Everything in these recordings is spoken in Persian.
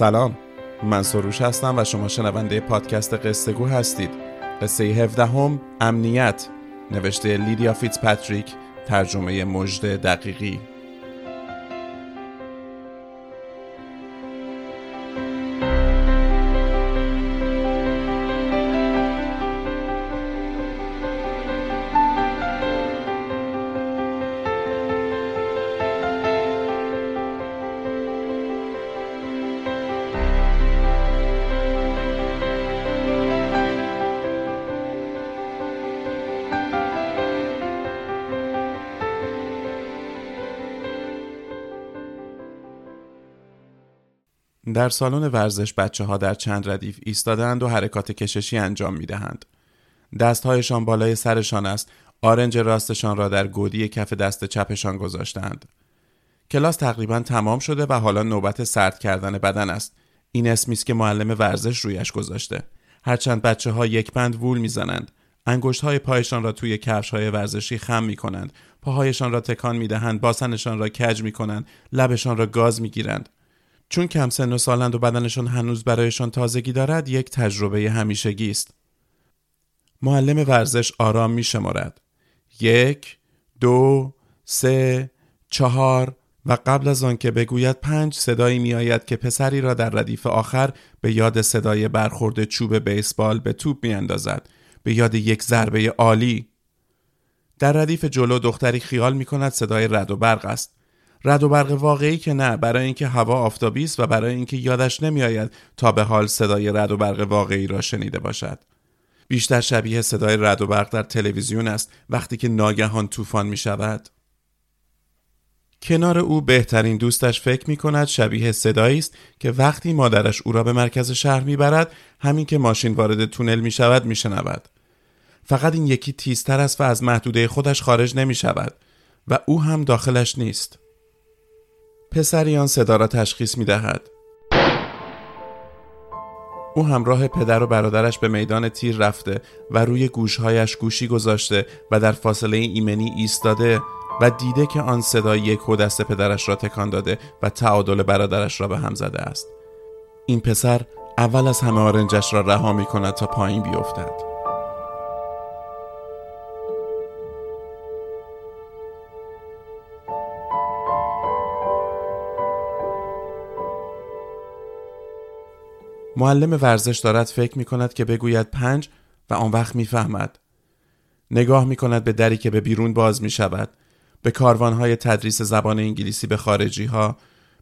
سلام. من سروش هستم و شما شنونده پادکست قصه گو هستید. قصه 17 هم امنیت. نوشته لیدیا فیتز پاتریک ترجمه مجد دقیقی. در سالن ورزش بچه ها در چند ردیف ایستادند و حرکات کششی انجام می دهند. دستهایشان بالای سرشان است آرنج راستشان را در گودی کف دست چپشان گذاشتند. کلاس تقریبا تمام شده و حالا نوبت سرد کردن بدن است. این اسمی است که معلم ورزش رویش گذاشته. هرچند بچه ها یک بند وول می‌زنند. انگشت های پایشان را توی کفش های ورزشی خم می کنند. پاهایشان را تکان می دهند. باسنشان را کج می کنند. لبشان را گاز می گیرند. چون کم سن و سالند و بدنشان هنوز برایشان تازگی دارد یک تجربه همیشگی است. معلم ورزش آرام می شمارد. یک، دو، سه، چهار و قبل از آنکه بگوید پنج صدایی می آید که پسری را در ردیف آخر به یاد صدای برخورد چوب بیسبال به توپ می اندازد. به یاد یک ضربه عالی. در ردیف جلو دختری خیال می کند صدای رد و برق است. رد و برق واقعی که نه برای اینکه هوا آفتابی است و برای اینکه یادش نمیآید تا به حال صدای رد و برق واقعی را شنیده باشد بیشتر شبیه صدای رد و برق در تلویزیون است وقتی که ناگهان طوفان می شود کنار او بهترین دوستش فکر می کند شبیه صدایی است که وقتی مادرش او را به مرکز شهر می برد همین که ماشین وارد تونل می شود می شنود. فقط این یکی تیزتر است و از محدوده خودش خارج نمی شود و او هم داخلش نیست. پسری آن صدا را تشخیص می دهد. او همراه پدر و برادرش به میدان تیر رفته و روی گوشهایش گوشی گذاشته و در فاصله ایمنی ایستاده و دیده که آن صدا یک دست پدرش را تکان داده و تعادل برادرش را به هم زده است. این پسر اول از همه آرنجش را رها می کند تا پایین بیفتد. معلم ورزش دارد فکر می کند که بگوید پنج و آن وقت می‌فهمد. نگاه می کند به دری که به بیرون باز می شود. به کاروانهای تدریس زبان انگلیسی به خارجی ها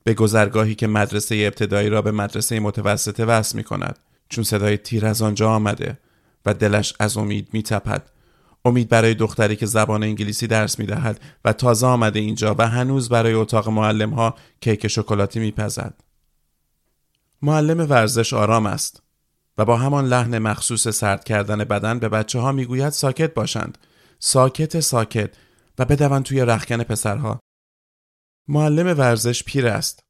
به گذرگاهی که مدرسه ابتدایی را به مدرسه متوسطه وصل می کند چون صدای تیر از آنجا آمده و دلش از امید می تپد. امید برای دختری که زبان انگلیسی درس می دهد و تازه آمده اینجا و هنوز برای اتاق معلم ها کیک شکلاتی می پزد. معلم ورزش آرام است و با همان لحن مخصوص سرد کردن بدن به بچه ها می‌گوید ساکت باشند ساکت ساکت و بدون توی رخکن پسرها معلم ورزش پیر است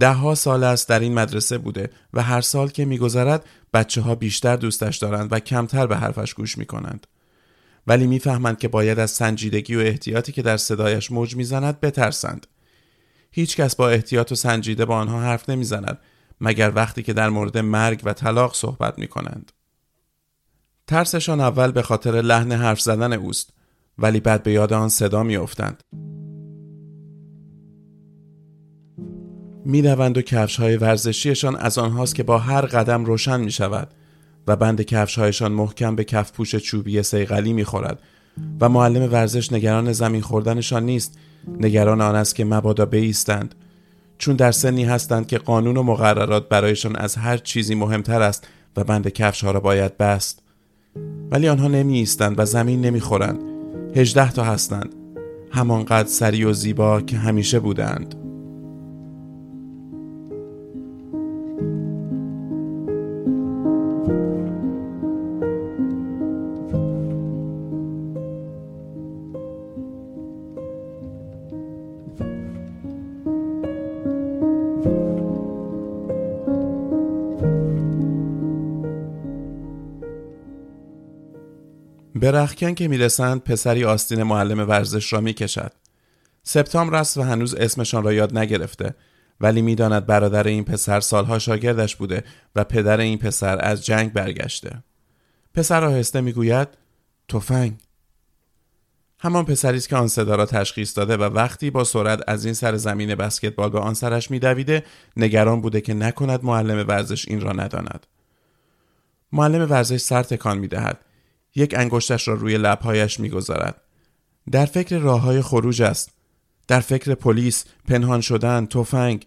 دهها سال است در این مدرسه بوده و هر سال که میگذرد بچه ها بیشتر دوستش دارند و کمتر به حرفش گوش می کنند. ولی می‌فهمند که باید از سنجیدگی و احتیاطی که در صدایش موج می‌زند بترسند. هیچ کس با احتیاط و سنجیده با آنها حرف نمی‌زند مگر وقتی که در مورد مرگ و طلاق صحبت می کنند. ترسشان اول به خاطر لحن حرف زدن اوست ولی بعد به یاد آن صدا می افتند. می و کفش های ورزشیشان از آنهاست که با هر قدم روشن می شود و بند کفش هایشان محکم به کف پوش چوبی سیغلی می خورد و معلم ورزش نگران زمین خوردنشان نیست نگران آن است که مبادا بایستند چون در سنی هستند که قانون و مقررات برایشان از هر چیزی مهمتر است و بند کفش ها را باید بست. ولی آنها نمی ایستند و زمین نمی خورند هجده تا هستند. همانقدر سری و زیبا که همیشه بودند. رخکن که می‌رسند پسری آستین معلم ورزش را می‌کشد. سپتامبر است و هنوز اسمشان را یاد نگرفته ولی می‌داند برادر این پسر سالها شاگردش بوده و پدر این پسر از جنگ برگشته. پسر آهسته می‌گوید تفنگ. همان پسری است که آن صدا را تشخیص داده و وقتی با سرعت از این سر زمین بسکتبال به آن سرش میدویده نگران بوده که نکند معلم ورزش این را نداند. معلم ورزش سر تکان می‌دهد. یک انگشتش را روی لبهایش می‌گذارد. در فکر راه های خروج است. در فکر پلیس پنهان شدن تفنگ.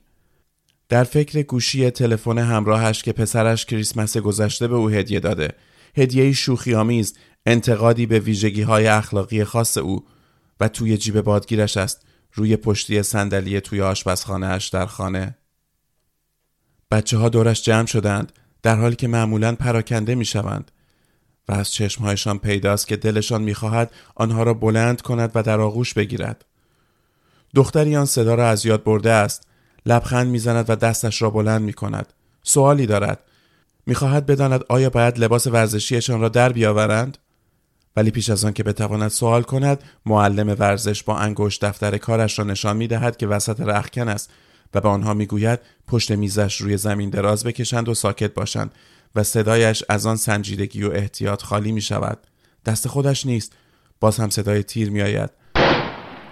در فکر گوشی تلفن همراهش که پسرش کریسمس گذشته به او هدیه داده. هدیه شوخی آمیز انتقادی به ویژگی های اخلاقی خاص او و توی جیب بادگیرش است. روی پشتی صندلی توی آشپزخانه اش در خانه. بچه ها دورش جمع شدند در حالی که معمولا پراکنده می شوند و از چشمهایشان پیداست که دلشان می‌خواهد آنها را بلند کند و در آغوش بگیرد. دختری آن صدا را از یاد برده است لبخند می‌زند و دستش را بلند می کند سوالی دارد می‌خواهد بداند آیا باید لباس ورزشیشان را در بیاورند؟ ولی پیش از آن که بتواند سوال کند معلم ورزش با انگشت دفتر کارش را نشان می دهد که وسط رخکن است و به آنها می‌گوید پشت میزش روی زمین دراز بکشند و ساکت باشند. و صدایش از آن سنجیدگی و احتیاط خالی می شود دست خودش نیست. باز هم صدای تیر می آید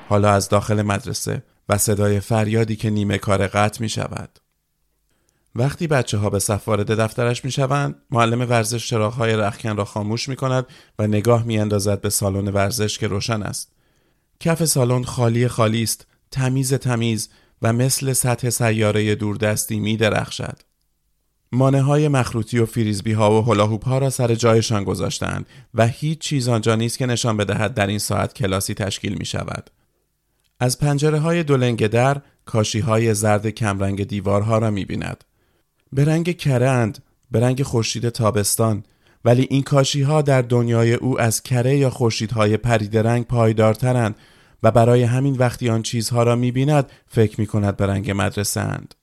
حالا از داخل مدرسه و صدای فریادی که نیمه کار قطع می شود وقتی بچه ها به صف وارد دفترش می شوند معلم ورزش چراغ های رخکن را خاموش می کند و نگاه می اندازد به سالن ورزش که روشن است. کف سالن خالی خالی است تمیز تمیز و مثل سطح سیاره دوردستی می درخشد مانه های مخروطی و فریزبی ها و هلاهوپ ها را سر جایشان گذاشتند و هیچ چیز آنجا نیست که نشان بدهد در این ساعت کلاسی تشکیل می شود. از پنجره های دولنگ در کاشی های زرد کمرنگ دیوارها را می بیند. به رنگ کرند، به رنگ خورشید تابستان ولی این کاشی ها در دنیای او از کره یا خورشیدهای پرید رنگ پایدارترند و برای همین وقتی آن چیزها را می بیند فکر می کند به رنگ مدرسه اند.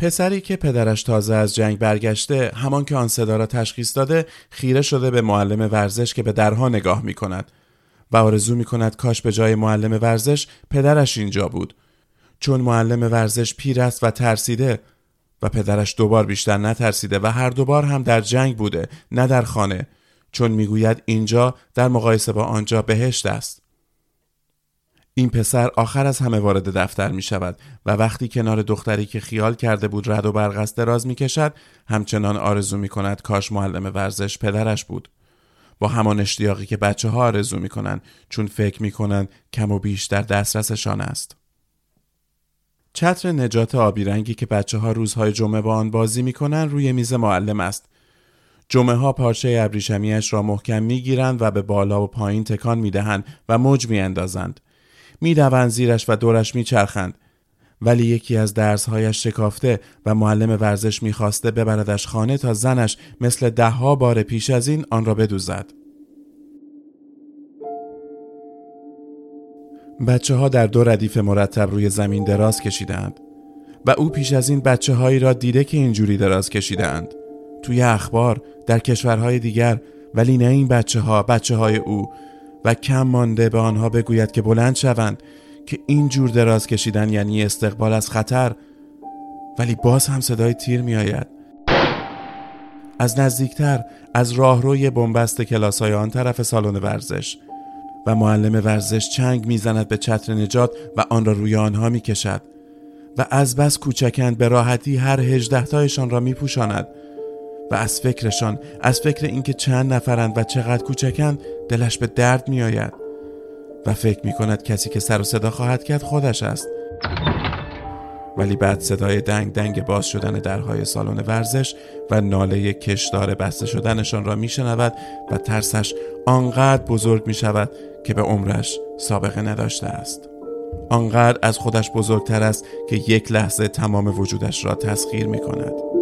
پسری که پدرش تازه از جنگ برگشته همان که آن صدا را تشخیص داده خیره شده به معلم ورزش که به درها نگاه می کند و آرزو می کند کاش به جای معلم ورزش پدرش اینجا بود. چون معلم ورزش پیر است و ترسیده و پدرش دوبار بیشتر نترسیده و هر دوبار هم در جنگ بوده نه در خانه. چون می‌گوید اینجا در مقایسه با آنجا بهشت است. این پسر آخر از همه وارد دفتر می شود و وقتی کنار دختری که خیال کرده بود رد و برق دراز می کشد همچنان آرزو می کند کاش معلم ورزش پدرش بود. با همان اشتیاقی که بچه ها آرزو می کنند چون فکر می کنند کم و بیش در دسترسشان است. چتر نجات آبی رنگی که بچه ها روزهای جمعه با آن بازی می کنند روی میز معلم است. جمعه ها پارچه ابریشمیش را محکم می گیرند و به بالا و پایین تکان می دهند و موج می اندازند. می‌دوند زیرش و دورش میچرخند. ولی یکی از درسهایش شکافته و معلم ورزش می‌خواسته ببردش خانه تا زنش مثل دهها بار پیش از این آن را بدوزد. بچه ها در دو ردیف مرتب روی زمین دراز کشیدند و او پیش از این بچه هایی را دیده که اینجوری دراز کشیدند. توی اخبار در کشورهای دیگر ولی نه این بچه ها بچه های او. و کم مانده به آنها بگوید که بلند شوند که این جور دراز کشیدن یعنی استقبال از خطر. ولی باز هم صدای تیر می آید از نزدیکتر از راهروی بنبست کلاس های آن طرف سالن ورزش. و معلم ورزش چنگ می‌زند به چتر نجات و آن را روی آنها می کشد و از بس کوچکند به راحتی هر هجدهتایشان را می پوشاند و از فکرشان از فکر اینکه چند نفرند و چقدر کوچکند دلش به درد می آید و فکر می کند کسی که سر و صدا خواهد کرد خودش است. ولی بعد صدای دنگ دنگ باز شدن درهای سالن ورزش و ناله کشدار بسته شدنشان را می شنود و ترسش آنقدر بزرگ می شود که به عمرش سابقه نداشته است. آنقدر از خودش بزرگتر است که یک لحظه تمام وجودش را تسخیر می کند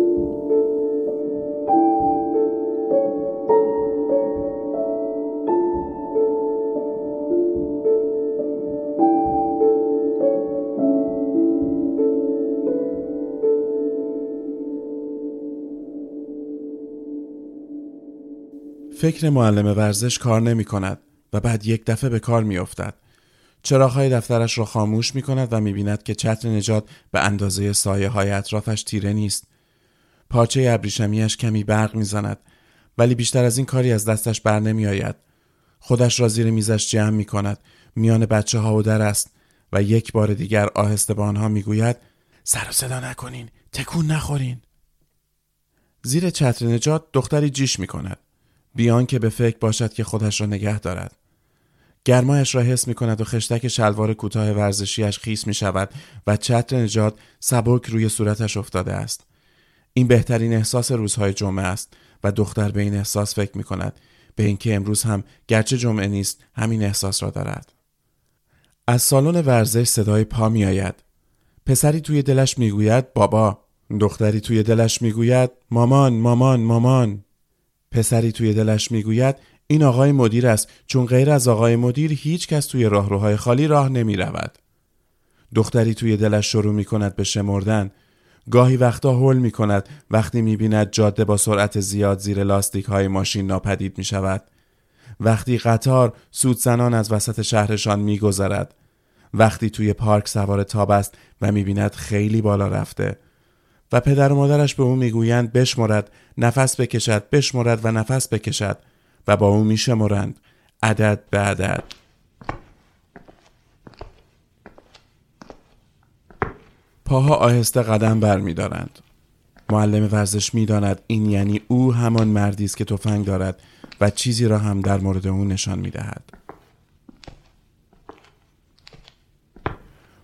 فکر معلم ورزش کار نمی کند و بعد یک دفعه به کار می افتد. چراغهای دفترش را خاموش می کند و می بیند که چتر نجات به اندازه سایه های اطرافش تیره نیست. پارچه ابریشمیش کمی برق می‌زند ولی بیشتر از این کاری از دستش بر نمی آید. خودش را زیر میزش جمع می کند. میان بچه ها و در است و یک بار دیگر آهسته به آنها می گوید سر و صدا نکنین تکون نخورین زیر چتر نجات دختری جیش می کند بیان که به فکر باشد که خودش را نگه دارد. گرمایش را حس می کند و خشتک شلوار کوتاه ورزشیش خیس می شود و چتر نجات سبک روی صورتش افتاده است. این بهترین احساس روزهای جمعه است و دختر به این احساس فکر می کند به اینکه امروز هم گرچه جمعه نیست همین احساس را دارد. از سالن ورزش صدای پا می آید پسری توی دلش می‌گوید بابا. دختری توی دلش می‌گوید مامان مامان مامان. پسری توی دلش می‌گوید این آقای مدیر است چون غیر از آقای مدیر هیچ کس توی راهروهای خالی راه نمی رود. دختری توی دلش شروع می کند به شمردن گاهی وقتا هول می کند وقتی می بیند جاده با سرعت زیاد زیر لاستیک های ماشین ناپدید می شود. وقتی قطار سودزنان از وسط شهرشان می گذرد. وقتی توی پارک سوار تاب است و می بیند خیلی بالا رفته. و پدر و مادرش به او می‌گویند بشمرد نفس بکشد بشمرد و نفس بکشد و با او میشمرند عدد به عدد پاها آهسته قدم بر می دارند. معلم ورزش می داند این یعنی او همان مردی است که تفنگ دارد و چیزی را هم در مورد او نشان می دهد.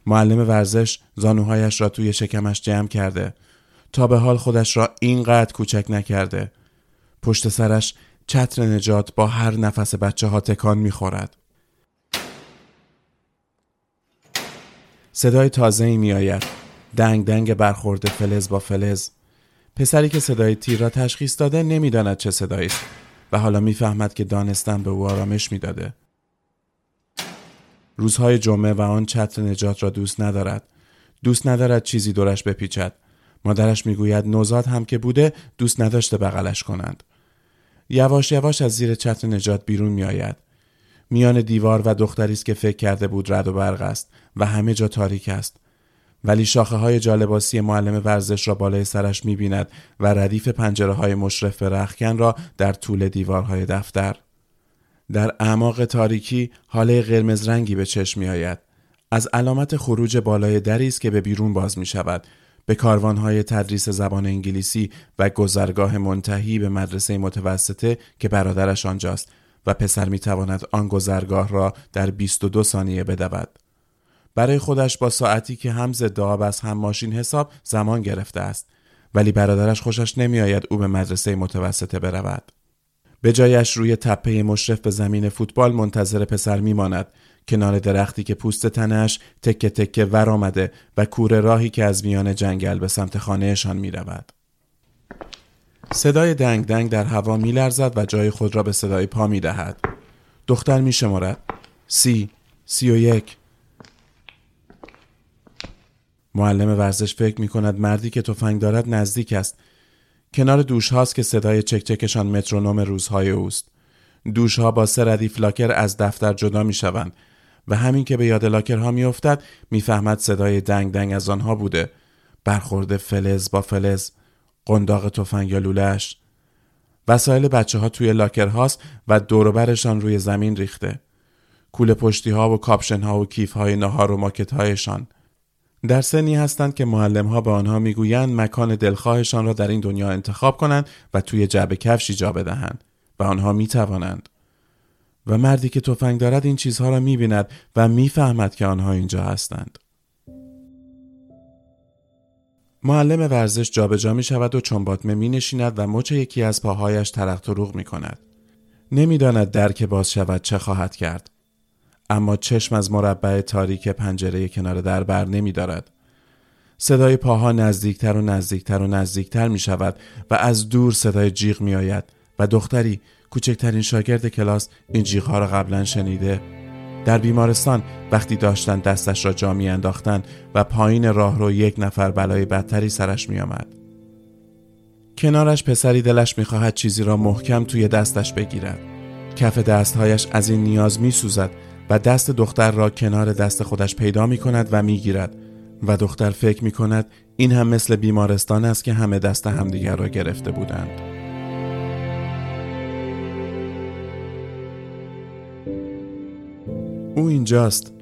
معلم ورزش زانوهایش را توی شکمش جمع کرده تا به حال خودش را اینقدر کوچک نکرده. پشت سرش چتر نجات با هر نفس بچه ها تکان می‌خورد. صدای تازه ای می آید دنگ دنگ برخورده فلز با فلز. پسری که صدای تیر را تشخیص داده نمی‌داند چه صدایی است و حالا می‌فهمد که دانستن به او آرامش می‌داده. روزهای جمعه و آن چتر نجات را دوست ندارد. دوست ندارد چیزی دورش بپیچد. مادرش می‌گوید نوزاد هم که بوده دوست نداشته بغلش کنند. یواش یواش از زیر چتر نجات بیرون میآید. میان دیوار و دختری است که فکر کرده بود رد و برق است و همه جا تاریک است. ولی شاخه های جالباسی معلم ورزش را بالای سرش می بیند و ردیف پنجره های مشرف به رخکن را در طول دیوارهای دفتر. در اعماق تاریکی حاله قرمز رنگی به چشم می آید. از علامت خروج بالای دری است که به بیرون باز می شود به کاروانهای تدریس زبان انگلیسی و گذرگاه منتهی به مدرسه متوسطه که برادرش آنجاست و پسر می تواند آن گذرگاه را در 22 ثانیه بدود. برای خودش با ساعتی که هم ضد آب از هم ماشین حساب زمان گرفته است ولی برادرش خوشش نمیآید او به مدرسه متوسطه برود. به جایش روی تپه مشرف به زمین فوتبال منتظر پسر میماند کنار درختی که پوست تنش تکه تکه ور آمده و کوره راهی که از میان جنگل به سمت خانهشان می رود. صدای دنگ دنگ در هوا می لرزد و جای خود را به صدای پا می دهد. دختر می شمارد. سی، سی و یک. معلم ورزش فکر می کند مردی که تفنگ دارد نزدیک است. کنار دوش هاست که صدای چکچکشان مترونوم روزهای اوست. دوش ها با سه ردیف لاکر از دفتر جدا می شوند و همین که به یاد لاکرها میافتد می‌فهمد صدای دنگ دنگ از آنها بوده. برخورد فلز با فلز قنداق تفنگ یا لولهش وسایل بچه ها توی لاکر هاست و دوروبرشان روی زمین ریخته. کوله پشتی ها و کاپشن ها و کیف های نهار و ماکت هایشان در سنی هستند که معلم ها به آنها می‌گویند مکان دلخواهشان را در این دنیا انتخاب کنند و توی جعبه کفشی جا بدهند و آنها می توانند و مردی که تفنگ دارد این چیزها را می بیند و می‌فهمد که آنها اینجا هستند. معلم ورزش جابجا می شود و چنباتمه می نشیند و مچ یکی از پاهایش ترق تروق می کند. نمی‌داند در که باز شود چه خواهد کرد. اما چشم از مربع تاریک پنجره کنار در بر نمی دارد. صدای پاها نزدیکتر و نزدیکتر و نزدیکتر می شود و از دور صدای جیغ می آید و دختری کوچکترین شاگرد کلاس این جیغها را قبلا شنیده در بیمارستان وقتی داشتن دستش را جا می انداختن و پایین راه رو یک نفر بلای بدتری سرش می آمد. کنارش پسری دلش می خواهد چیزی را محکم توی دستش بگیرد. کف دستهایش از این نیاز می سوزد و دست دختر را کنار دست خودش پیدا می کند و می گیرد و دختر فکر می کند این هم مثل بیمارستان است که همه دست همدیگر را گرفته بودند. او اینجاست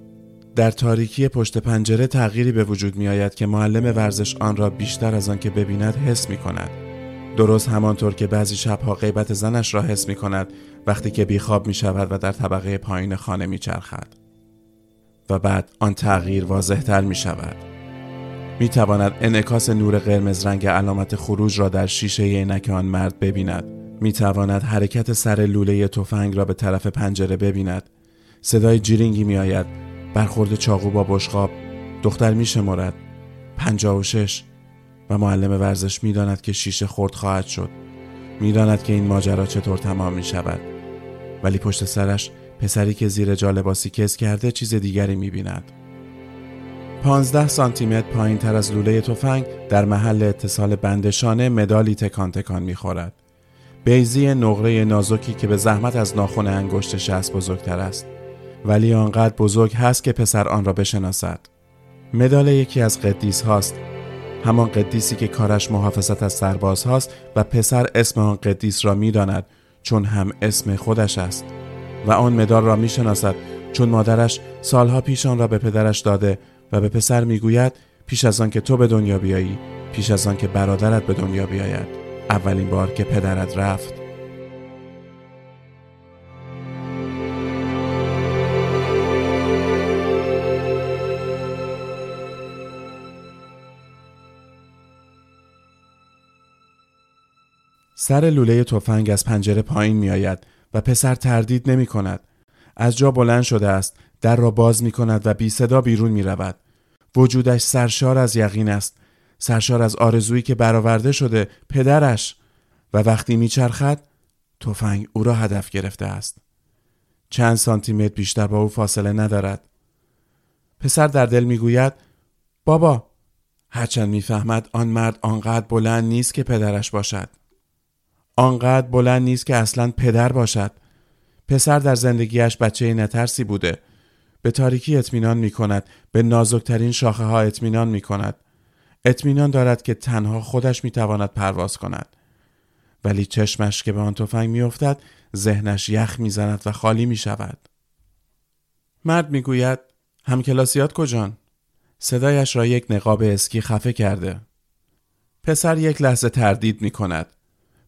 در تاریکی پشت پنجره تغییری به وجود می آید که معلم ورزش آن را بیشتر از آن که ببیند حس می کند. درست همانطور که بعضی شبها غیبت زنش را حس می کند وقتی که بیخواب می شود و در طبقه پایین خانه می چرخد. و بعد آن تغییر واضحتر می شود. می تواند انعکاس نور قرمز رنگ علامت خروج را در شیشه عینک آن مرد ببیند. می تواند حرکت سر لوله تفنگ را به طرف پنجره ببیند. صدای جیرینگی می آید. برخورد چاقو با بشقاب. دختر می شمارد. پنجاه و شش. و معلم ورزش می داند که شیشه خورد خواهد شد. می داند که این ماجرا چطور تمام می شود. ولی پشت سرش پسری که زیر جالباسی کس کرده چیز دیگری می بیند. پانزده سانتیمتر پایین تر از لوله تفنگ در محل اتصال بندشانه مدالی تکان تکان می خورد. بیزی نقره نازکی که به زحمت از ناخن انگشت شست بزرگتر است. ولی آنقدر بزرگ هست که پسر آن را بشناسد. مدال یکی از قدیس هاست. همان قدیسی که کارش محافظت از سرباز هاست و پسر اسم آن قدیس را می‌داند چون هم اسم خودش است. و آن مدال را می‌شناسد چون مادرش سالها پیش آن را به پدرش داده و به پسر می‌گوید پیش از آن که تو به دنیا بیایی پیش از آن که برادرت به دنیا بیاید. اولین بار که پدرت رفت. سر لوله تفنگ از پنجره پایین می آید و پسر تردید نمی کند. از جا بلند شده است در را باز می کند و بی صدا بیرون می رود. وجودش سرشار از یقین است. سرشار از آرزویی که برآورده شده پدرش. و وقتی میچرخد تفنگ او را هدف گرفته است. چند سانتی متر بیشتر با او فاصله ندارد. پسر در دل می‌گوید بابا هرچند می‌فهمد آن مرد آنقدر بلند نیست که پدرش باشد. آنقدر بلند نیست که اصلا پدر باشد. پسر در زندگیش بچه نترسی بوده. به تاریکی اطمینان می کند به نازکترین شاخه ها اطمینان می کند اطمینان دارد که تنها خودش می تواند پرواز کند. ولی چشمش که به آن تفنگ می افتد ذهنش یخ می زند و خالی می شود مرد می گوید همکلاسیات کجان؟ صدایش را یک نقاب اسکی خفه کرده. پسر یک لحظه تردید می کند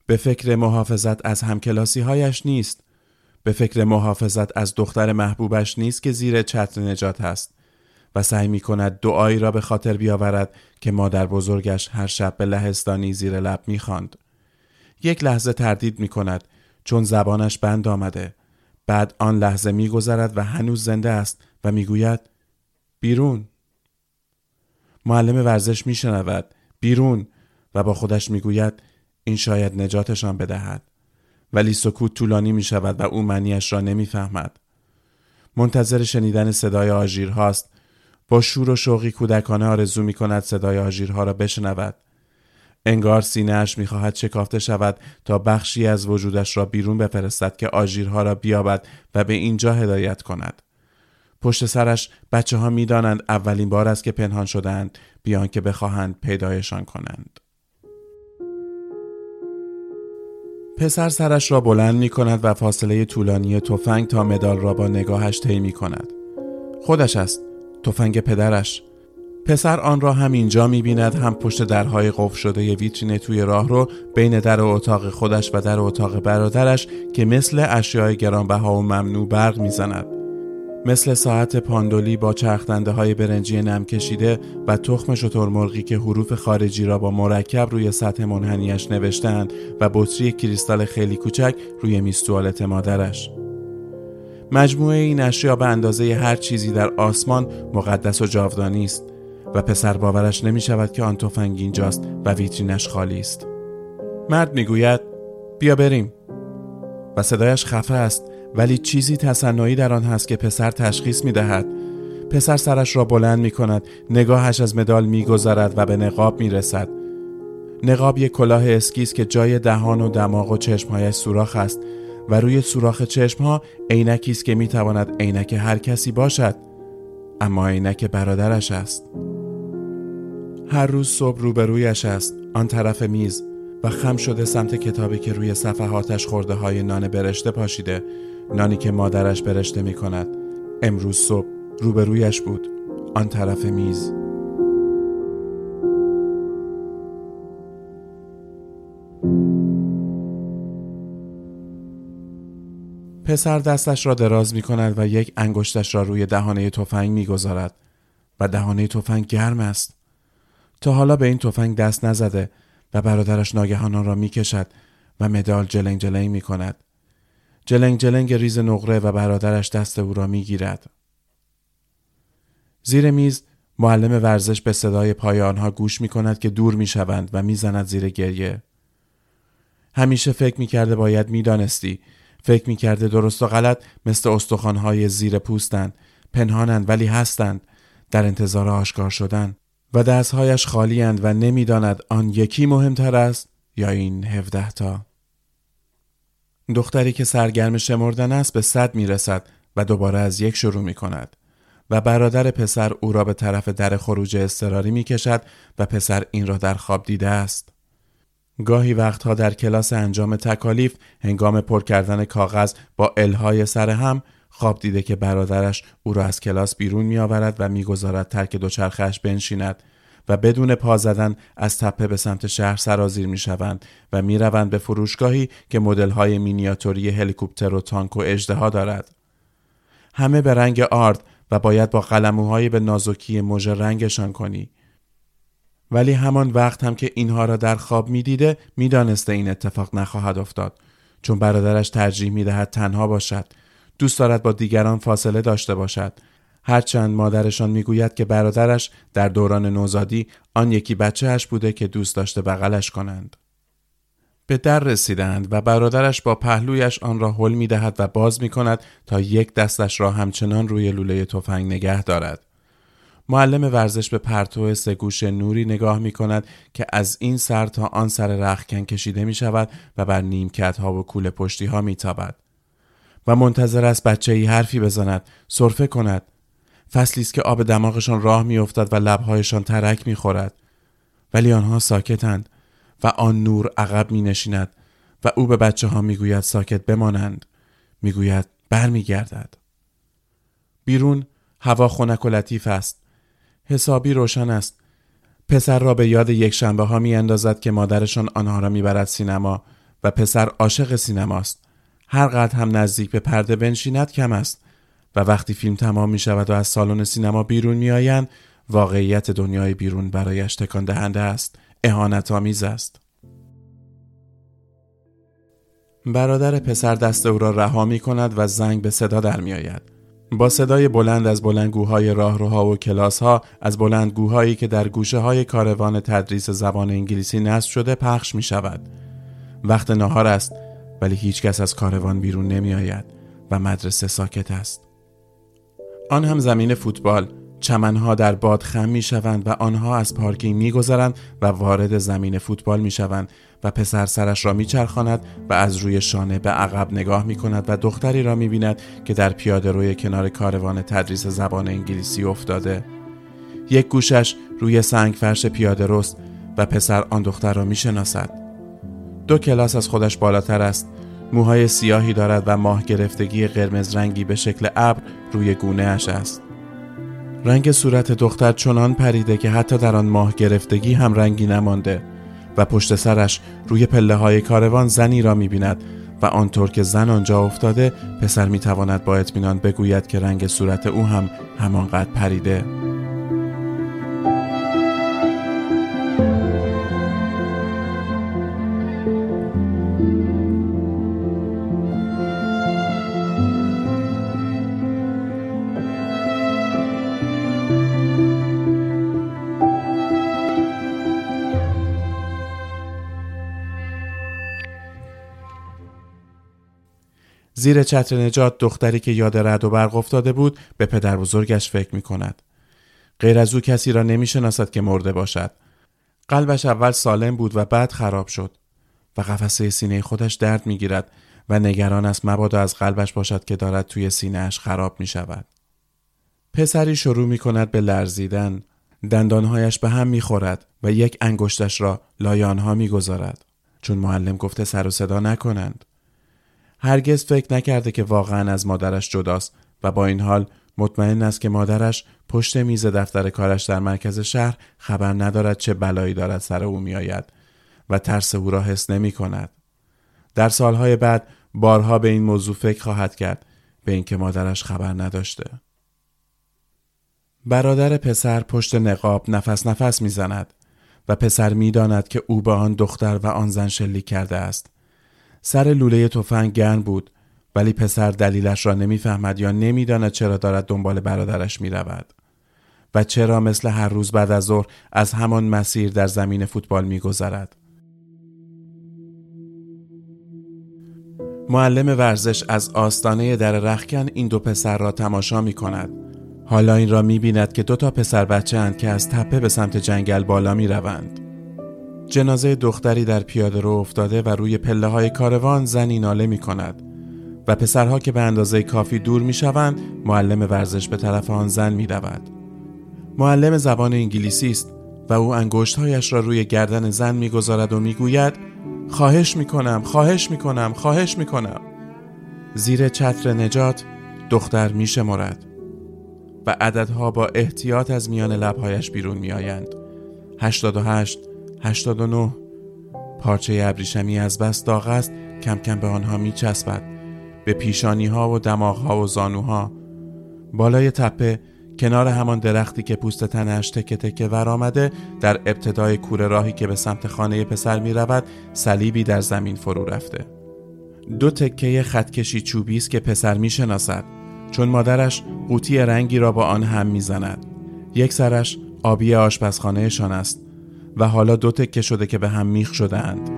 به فکر محافظت از همکلاسی هایش نیست. به فکر محافظت از دختر محبوبش نیست که زیر چتر نجات است و سعی می کند دعایی را به خاطر بیاورد که مادر بزرگش هر شب به لهستانی زیر لب می خاند. یک لحظه تردید می کند چون زبانش بند آمده. بعد آن لحظه می گذرد و هنوز زنده است و می گوید بیرون. معلم ورزش می شنود بیرون. و با خودش می گوید این شاید نجاتشان بدهد. ولی سکوت طولانی می شود و او معنیش را نمی‌فهمد. منتظر شنیدن صدای آژیر هاست. با شور و شوقی کودکانه آرزو می کند صدای آژیرها را بشنود. انگار سینهاش می‌خواهد شکافته شود تا بخشی از وجودش را بیرون بفرستد که آژیرها را بیابد و به اینجا هدایت کند. پشت سرش بچه ها می دانند اولین بار است که پنهان شدند بیان که بخواهند پیدایشان کنند. پسر سرش را بلند می کند و فاصله طولانی تفنگ تا مدال را با نگاهش طی می کند. خودش است. تفنگ پدرش. پسر آن را هم اینجا می بیند هم پشت درهای قفل شده ویترین توی راه رو بین در اتاق خودش و در اتاق برادرش که مثل اشیای گرانبها و ممنوع برق می‌زند. مثل ساعت پاندولی با چرخدنده های برنجی نم کشیده و تخم شترمرغی که حروف خارجی را با مرکب روی سطح منحنیش نوشتند و بطری کریستال خیلی کوچک روی میز توالت مادرش. مجموعه این اشیا به اندازه هر چیزی در آسمان مقدس و جاودانی است و پسر باورش نمی شود که آن تفنگ اینجاست و ویترینش خالی است. مرد می‌گوید بیا بریم. و صدایش خفه است ولی چیزی تصنعی در آن هست که پسر تشخیص می دهد. پسر سرش را بلند می کند نگاهش از مدال می گذارد و به نقاب می رسد. نقاب یک کلاه اسکیست که جای دهان و دماغ و چشمهایش سوراخ است و روی سوراخ چشم ها عینکی است که می‌تواند عینک هر کسی باشد اما عینک برادرش است هر روز صبح روبرویش است آن طرف میز و خم شده سمت کتابی که روی صفحاتش خورده های نان برشته پاشیده نانی که مادرش برشته می کند امروز صبح روبرویش بود آن طرف میز پسر دستش را دراز می کند و یک انگشتش را روی دهانه تفنگ می گذارد و دهانه تفنگ گرم است. تا حالا به این تفنگ دست نزده و برادرش ناگهان آن را می کشد و مدال جلنگ جلنگ می کند. جلنگ جلنگ ریز نقره و برادرش دست او را می گیرد. زیر میز معلم ورزش به صدای پای آنها گوش می کند که دور می شوند و می زند زیر گریه. همیشه فکر می کرده باید می دانستی فکر می کرده درست و غلط مثل استخوانهای زیر پوستند پنهانند ولی هستند در انتظار آشکار شدن و دستهایش خالیند و نمی‌داند آن یکی مهمتر است یا این هفده تا دختری که سرگرم شمردن است به صد می رسد و دوباره از یک شروع می کند و برادر پسر او را به طرف در خروج استراری می کشد و پسر این را در خواب دیده است. گاهی وقتها در کلاس انجام تکالیف هنگام پر کردن کاغذ با الهای سر هم خواب دیده که برادرش او را از کلاس بیرون می آورد و می‌گذارد ترک دوچرخش بنشیند و بدون پا زدن از تپه به سمت شهر سرازیر می شوند و می روند به فروشگاهی که مدل های مینیاتوری هلیکوپتر و تانک و اجده دارد. همه به رنگ آرد و باید با قلموهایی به نازکی مژ رنگشان کنی. ولی همان وقت هم که اینها را در خواب می‌دیده می‌دانسته این اتفاق نخواهد افتاد چون برادرش ترجیح می‌دهد تنها باشد دوست دارد با دیگران فاصله داشته باشد هرچند مادرشان می‌گوید که برادرش در دوران نوزادی آن یکی بچهش بوده که دوست داشته بغلش کنند به در رسیدند و برادرش با پهلویش آن را حل می دهد و باز می کند تا یک دستش را همچنان روی لوله تفنگ نگه دارد. معلم ورزش به پرتو سگوش نوری نگاه می کند که از این سر تا آن سر رخکن کشیده می شود و بر نیمکت ها و کوله پشتی ها می تابد. و منتظر است بچه ای حرفی بزند سرفه کند فصلی است که آب دماغشان راه میافتد و لبهایشان ترک می‌خورد. ولی آنها ساکتند و آن نور عقب می نشیند و او به بچه ها می گوید ساکت بمانند. می گوید بیرون هوا خنک و لطیف است. حسابی روشن است. پسر را به یاد یک شنبه ها می اندازد که مادرشان آنها را می‌برد سینما و پسر عاشق سینماست. هر قدر هم نزدیک به پرده بنشیند کم است. و وقتی فیلم تمام می شود و از سالن سینما بیرون می آیند واقعیت دنیای بیرون برایش تکان دهنده است اهانت آمیز است برادر پسر دست او را رها می کند و زنگ به صدا در می آید. با صدای بلند از بلندگوهای راهروها و کلاسها از بلندگوهایی که در گوشه های کاروان تدریس زبان انگلیسی نصب شده پخش می شود. وقت نهار است ولی هیچ کس از کاروان بیرون نمی آید و مدرسه ساکت است. آن هم زمین فوتبال. چمنها در باد خم می شوند و آنها از پارکینگ می گذرند و وارد زمین فوتبال می شوند و پسر سرش را می چرخاند و از روی شانه به عقب نگاه می کند و دختری را می بیند که در پیاده روی کنار کاروان تدریس زبان انگلیسی افتاده. یک گوشش روی سنگ فرش پیاده رست و پسر آن دختر را می شناسد دو کلاس از خودش بالاتر است. موهای سیاهی دارد و ماه گرفتگی قرمز رنگی به شکل ابر روی گونه اش است. رنگ صورت دختر چنان پریده که حتی در آن ماه گرفتگی هم رنگی نمانده و پشت سرش روی پله های کاروان زنی را می بیند و آنطور که زن آنجا افتاده پسر می تواند با اطمینان بگوید که رنگ صورت او هم همانقدر پریده. زیر چتر نجات دختری که یاد رد و برق افتاده بود به پدر بزرگش فکر می کند. غیر از او کسی را نمی شناسد که مرده باشد. قلبش اول سالم بود و بعد خراب شد و قفسه سینه خودش درد می گیرد و نگران است مبادا از قلبش باشد که دارد توی سینهش خراب می شود. پسری شروع می کند به لرزیدن دندانهایش به هم می خورد و یک انگشتش را لای آنها می گذارد. چون معلم گفته سر و صدا نکنند. هرگز فکر نکرده که واقعا از مادرش جداست و با این حال مطمئن است که مادرش پشت میز دفتر کارش در مرکز شهر خبر ندارد چه بلایی دارد سر او میآید و ترس او را حس نمی کند. در سالهای بعد بارها به این موضوع فکر خواهد کرد به اینکه مادرش خبر نداشته. برادر پسر پشت نقاب نفس نفس می‌زند و پسر می‌داند که او به آن دختر و آن زن شلیک کرده است. سر لوله تفنگ گرم بود ولی پسر دلیلش را نمی‌فهمد یا نمی‌داند چرا دارد دنبال برادرش می رود. و چرا مثل هر روز بعد از ظهر از همان مسیر در زمین فوتبال میگذرد. معلم ورزش از آستانه در رخکن این دو پسر را تماشا می کند. حالا این را می بیند که دو تا پسر بچه اند که از تپه به سمت جنگل بالا می روند. جنازه دختری در پیاده رو افتاده و روی پله های کاروان زنی ناله می کند و پسرها که به اندازه کافی دور می شوند معلم ورزش به طرف آن زن می رود. معلم زبان انگلیسی است و او انگشتهایش را روی گردن زن می‌گذارد و می‌گوید خواهش می‌کنم خواهش می‌کنم خواهش می‌کنم زیر چتر نجات دختر میشمرد و عددها با احتیاط از میان لبهایش بیرون میآیند 88 89 پارچه ابریشمی از بس داغ است کم کم به آنها میچسبد. به پیشانی ها و دماغ ها و زانوها. بالای تپه کنار همان درختی که پوست تنش تکه تکه ور آمده در ابتدای کوره راهی که به سمت خانه پسر می رود صلیبی در زمین فرو رفته. دو تکه خطکشی چوبی است که پسر می شناسد چون مادرش قوطی رنگی را با آن هم می زند یک سرش آبی آشپزخانهشان است. و حالا دو تکه شده که به هم میخ شده اند.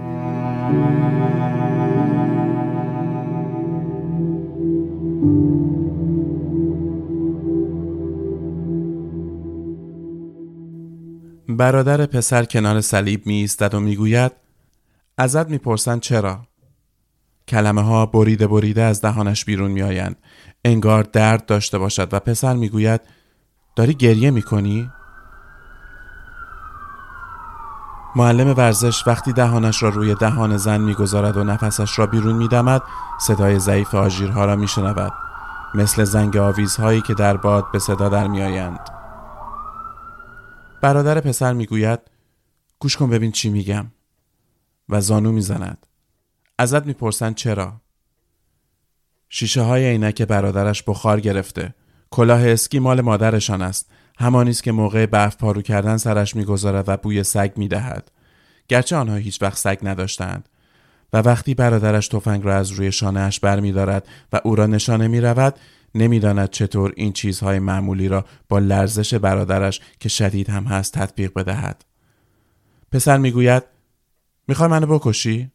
برادر پسر کنار صلیب می ایستد و می‌گوید ازت می‌پرسند چرا؟ کلمه ها بریده بریده از دهانش بیرون میآیند. انگار درد داشته باشد و پسر می‌گوید داری گریه می‌کنی؟ معلم ورزش وقتی دهانش را روی دهان زن می‌گذارد و نفسش را بیرون میدمد صدای ضعیف آژیرها را میشنود مثل زنگ آویزهایی که در باد به صدا در میآیند. برادر پسر می‌گوید گوش کن ببین چی میگم. و زانو می‌زند. ازت می‌پرسند چرا. شیشه های عینک برادرش بخار گرفته. کلاه اسکی مال مادرشان است. همانی است که موقع برف پارو کردن سرش می‌گذارد و بوی سگ می‌دهد. گرچه آنها هیچ وقت سگ نداشتند. و وقتی برادرش تفنگ را از روی شانهاش برمیدارد و او را نشانه می‌رود نمی‌داند چطور این چیزهای معمولی را با لرزش برادرش که شدید هم هست تطبیق بدهد. پسر می‌گوید می‌خوای منو بکشی؟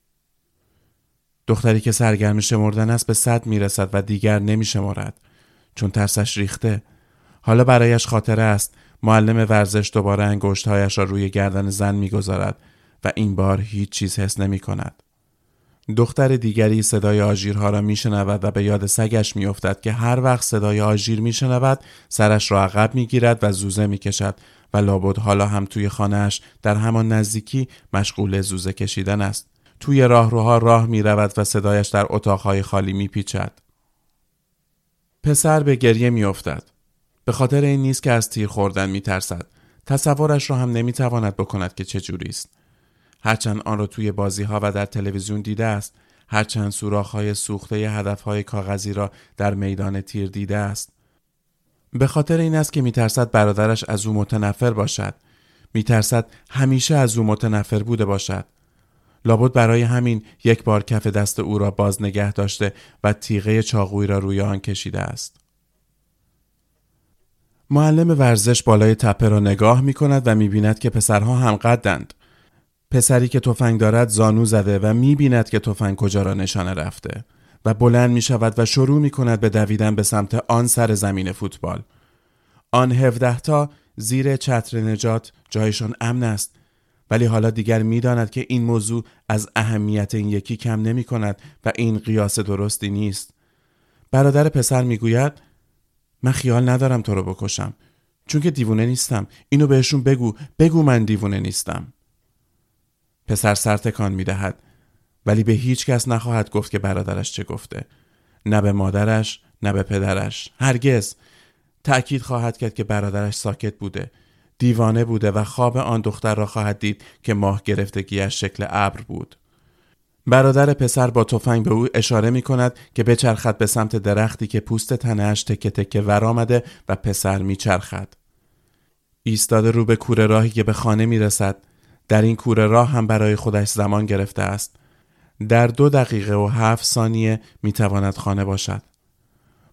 دختری که سرگرم شمردن است به صد می‌رسد و دیگر نمیشمرد چون ترسش ریخته حالا برایش خاطره است معلم ورزش دوباره انگشتهایش را روی گردن زن می‌گذارد و این بار هیچ چیز حس نمی کند. دختر دیگری صدای آژیرها را میشنود و به یاد سگش میافتد که هر وقت صدای آژیر میشنود سرش را عقب می‌گیرد و زوزه می‌کشد و لابد حالا هم توی خانهاش در همان نزدیکی مشغول زوزه کشیدن است توی راهروها راه می رود و صدایش در اتاقهای خالی می پیچد. پسر به گریه می افتد. به خاطر این نیست که از تیر خوردن می ترسد. تصورش را هم نمی تواند بکند که چجوری است. هرچند آن را توی بازی ها و در تلویزیون دیده است. هرچند سوراخ های سوخته هدف های کاغذی را در میدان تیر دیده است. به خاطر این است که میترسد برادرش از او متنفر باشد. میترسد همیشه از او متنفر بوده باشد. لابد برای همین یک بار کف دست او را باز نگه داشته و تیغه چاقویی را روی آن کشیده است. معلم ورزش بالای تپه را نگاه می کند و می بیند که پسرها هم قدند. پسری که تفنگ دارد زانو زده و می بیند که تفنگ کجا را نشانه رفته و بلند می شود و شروع می کند به دویدن به سمت آن سر زمین فوتبال. آن هفده تا زیر چتر نجات جایشان امن است ولی حالا دیگر می‌داند که این موضوع از اهمیت این یکی کم نمی کند و این قیاس درستی نیست برادر پسر می‌گوید من خیال ندارم تو رو بکشم. چون که دیوونه نیستم. اینو بهشون بگو. بگو من دیوونه نیستم. پسر سر تکان می‌دهد. ولی به هیچ کس نخواهد گفت که برادرش چه گفته. نه به مادرش نه به پدرش. هرگز. تأکید خواهد کرد که برادرش ساکت بوده. دیوانه بوده و خواب آن دختر را خواهد دید که ماه گرفتگیش شکل ابر بود. برادر پسر با تفنگ به او اشاره می کند که بچرخد به سمت درختی که پوست تنهش تکه تکه ور آمده و پسر می چرخد. ایستاده رو به کوره راهی که به خانه می رسد. در این کوره راه هم برای خودش زمان گرفته است. در دو دقیقه و هفت ثانیه می تواند خانه باشد.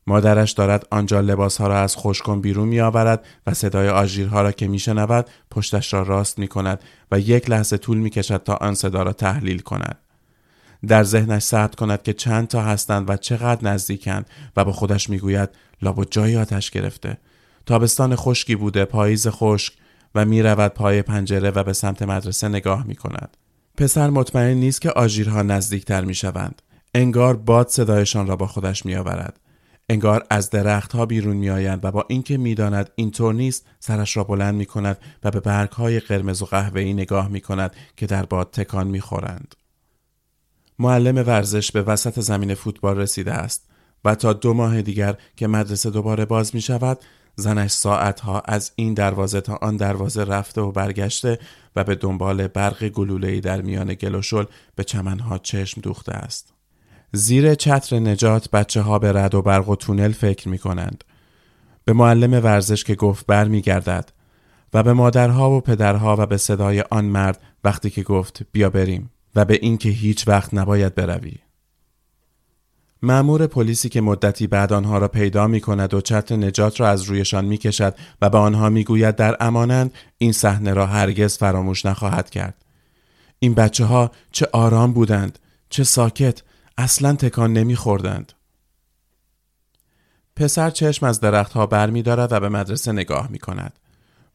مادرش دارد آنجا لباسها را از خوشکن بیرون می آورد و صدای آژیرها را که می شنود پشتش را راست می کند و یک لحظه طول می کشد تا آن صدا را تحلیل کند. در ذهنش ثبت کند که چند تا هستند و چقدر نزدیکند و با خودش می‌گوید لابد جایی آتش گرفته تابستان خشکی بوده پاییز خشک و می‌رود پای پنجره و به سمت مدرسه نگاه می کند. پسر مطمئن نیست که آژیرها نزدیکتر می شوند. انگار باد صدایشان را با خودش می آورد. انگار از درختها بیرون می آیند و با اینکه می‌داند اینطور نیست سرش را بلند می کند و به برگ های قرمز و قهوه‌ای نگاه می کند که در باد تکان می خورند. معلم ورزش به وسط زمین فوتبال رسیده است و تا دو ماه دیگر که مدرسه دوباره باز می شود زنش ساعتها از این دروازه تا آن دروازه رفته و برگشته و به دنبال برق گلوله‌ای در میان گل و شل به چمنها چشم دوخته است. زیر چتر نجات بچه ها به رد و برق و تونل فکر می کنند. به معلم ورزش که گفت بر می گردد و به مادرها و پدرها و به صدای آن مرد وقتی که گفت بیا بریم. و به اینکه هیچ وقت نباید بروی. مأمور پلیسی که مدتی بعد آنها را پیدا می کند و چتر نجات را از رویشان می کشد و به آنها می گوید در امانند این صحنه را هرگز فراموش نخواهد کرد. این بچه ها چه آرام بودند، چه ساکت، اصلا تکان نمی خوردند. پسر چشم از درختها بر می دارد و به مدرسه نگاه می کند.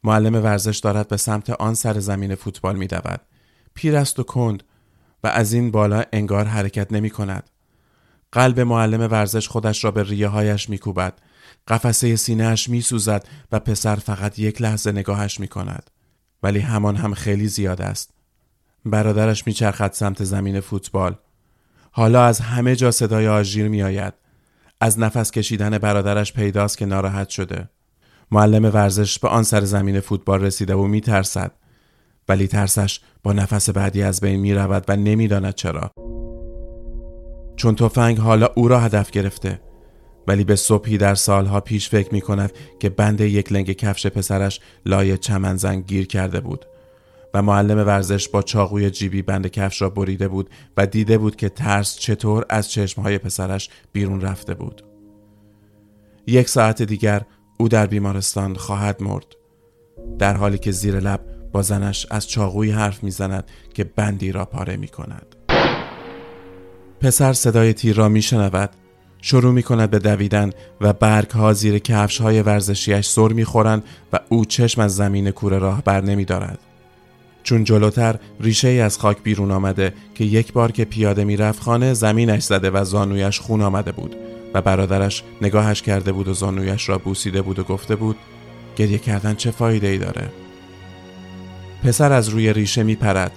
معلم ورزش دارد به سمت آن سر زمین فوتبال می دود. پیر است و کند و از این بالا انگار حرکت نمی کند. قلب معلم ورزش خودش را به ریه هایش می کوبد. قفسه سینهش می سوزد و پسر فقط یک لحظه نگاهش می کند. ولی همان هم خیلی زیاد است. برادرش می چرخد سمت زمین فوتبال. حالا از همه جا صدای آژیر می آید. از نفس کشیدن برادرش پیداست که ناراحت شده. معلم ورزش به آن سر زمین فوتبال رسیده و می ترسد. ولی ترسش با نفس بعدی از بین می رود و نمی‌داند چرا. چون تفنگ حالا او را هدف گرفته ولی به صبحی در سالها پیش فکر می کند که بند یک لنگ کفش پسرش لای چمن زنگ گیر کرده بود و معلم ورزش با چاقوی جیبی بند کفش را بریده بود و دیده بود که ترس چطور از چشمهای پسرش بیرون رفته بود. یک ساعت دیگر او در بیمارستان خواهد مرد در حالی که زیر لب با زنش از چاقوی حرف می‌زند که بندی را پاره می کند. پسر صدای تیر را می شنود. شروع می کند به دویدن و برگ ها زیر کفش های ورزشیش سر می خورند و او چشم از زمین کوره راه بر نمی دارد. چون جلوتر ریشه ای از خاک بیرون آمده که یک بار که پیاده می رفت خانه زمینش زده و زانویش خون آمده بود و برادرش نگاهش کرده بود و زانویش را بوسیده بود و گفته بود گریه کردن چه فایده ای داره؟ پسر از روی ریشه می پرد.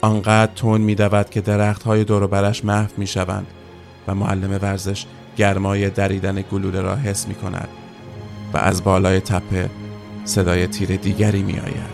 آنقدر تون می دود که درخت های دور برش محو می شوند و معلم ورزش گرمای دریدن گلوله را حس می کند و از بالای تپه صدای تیر دیگری می آید.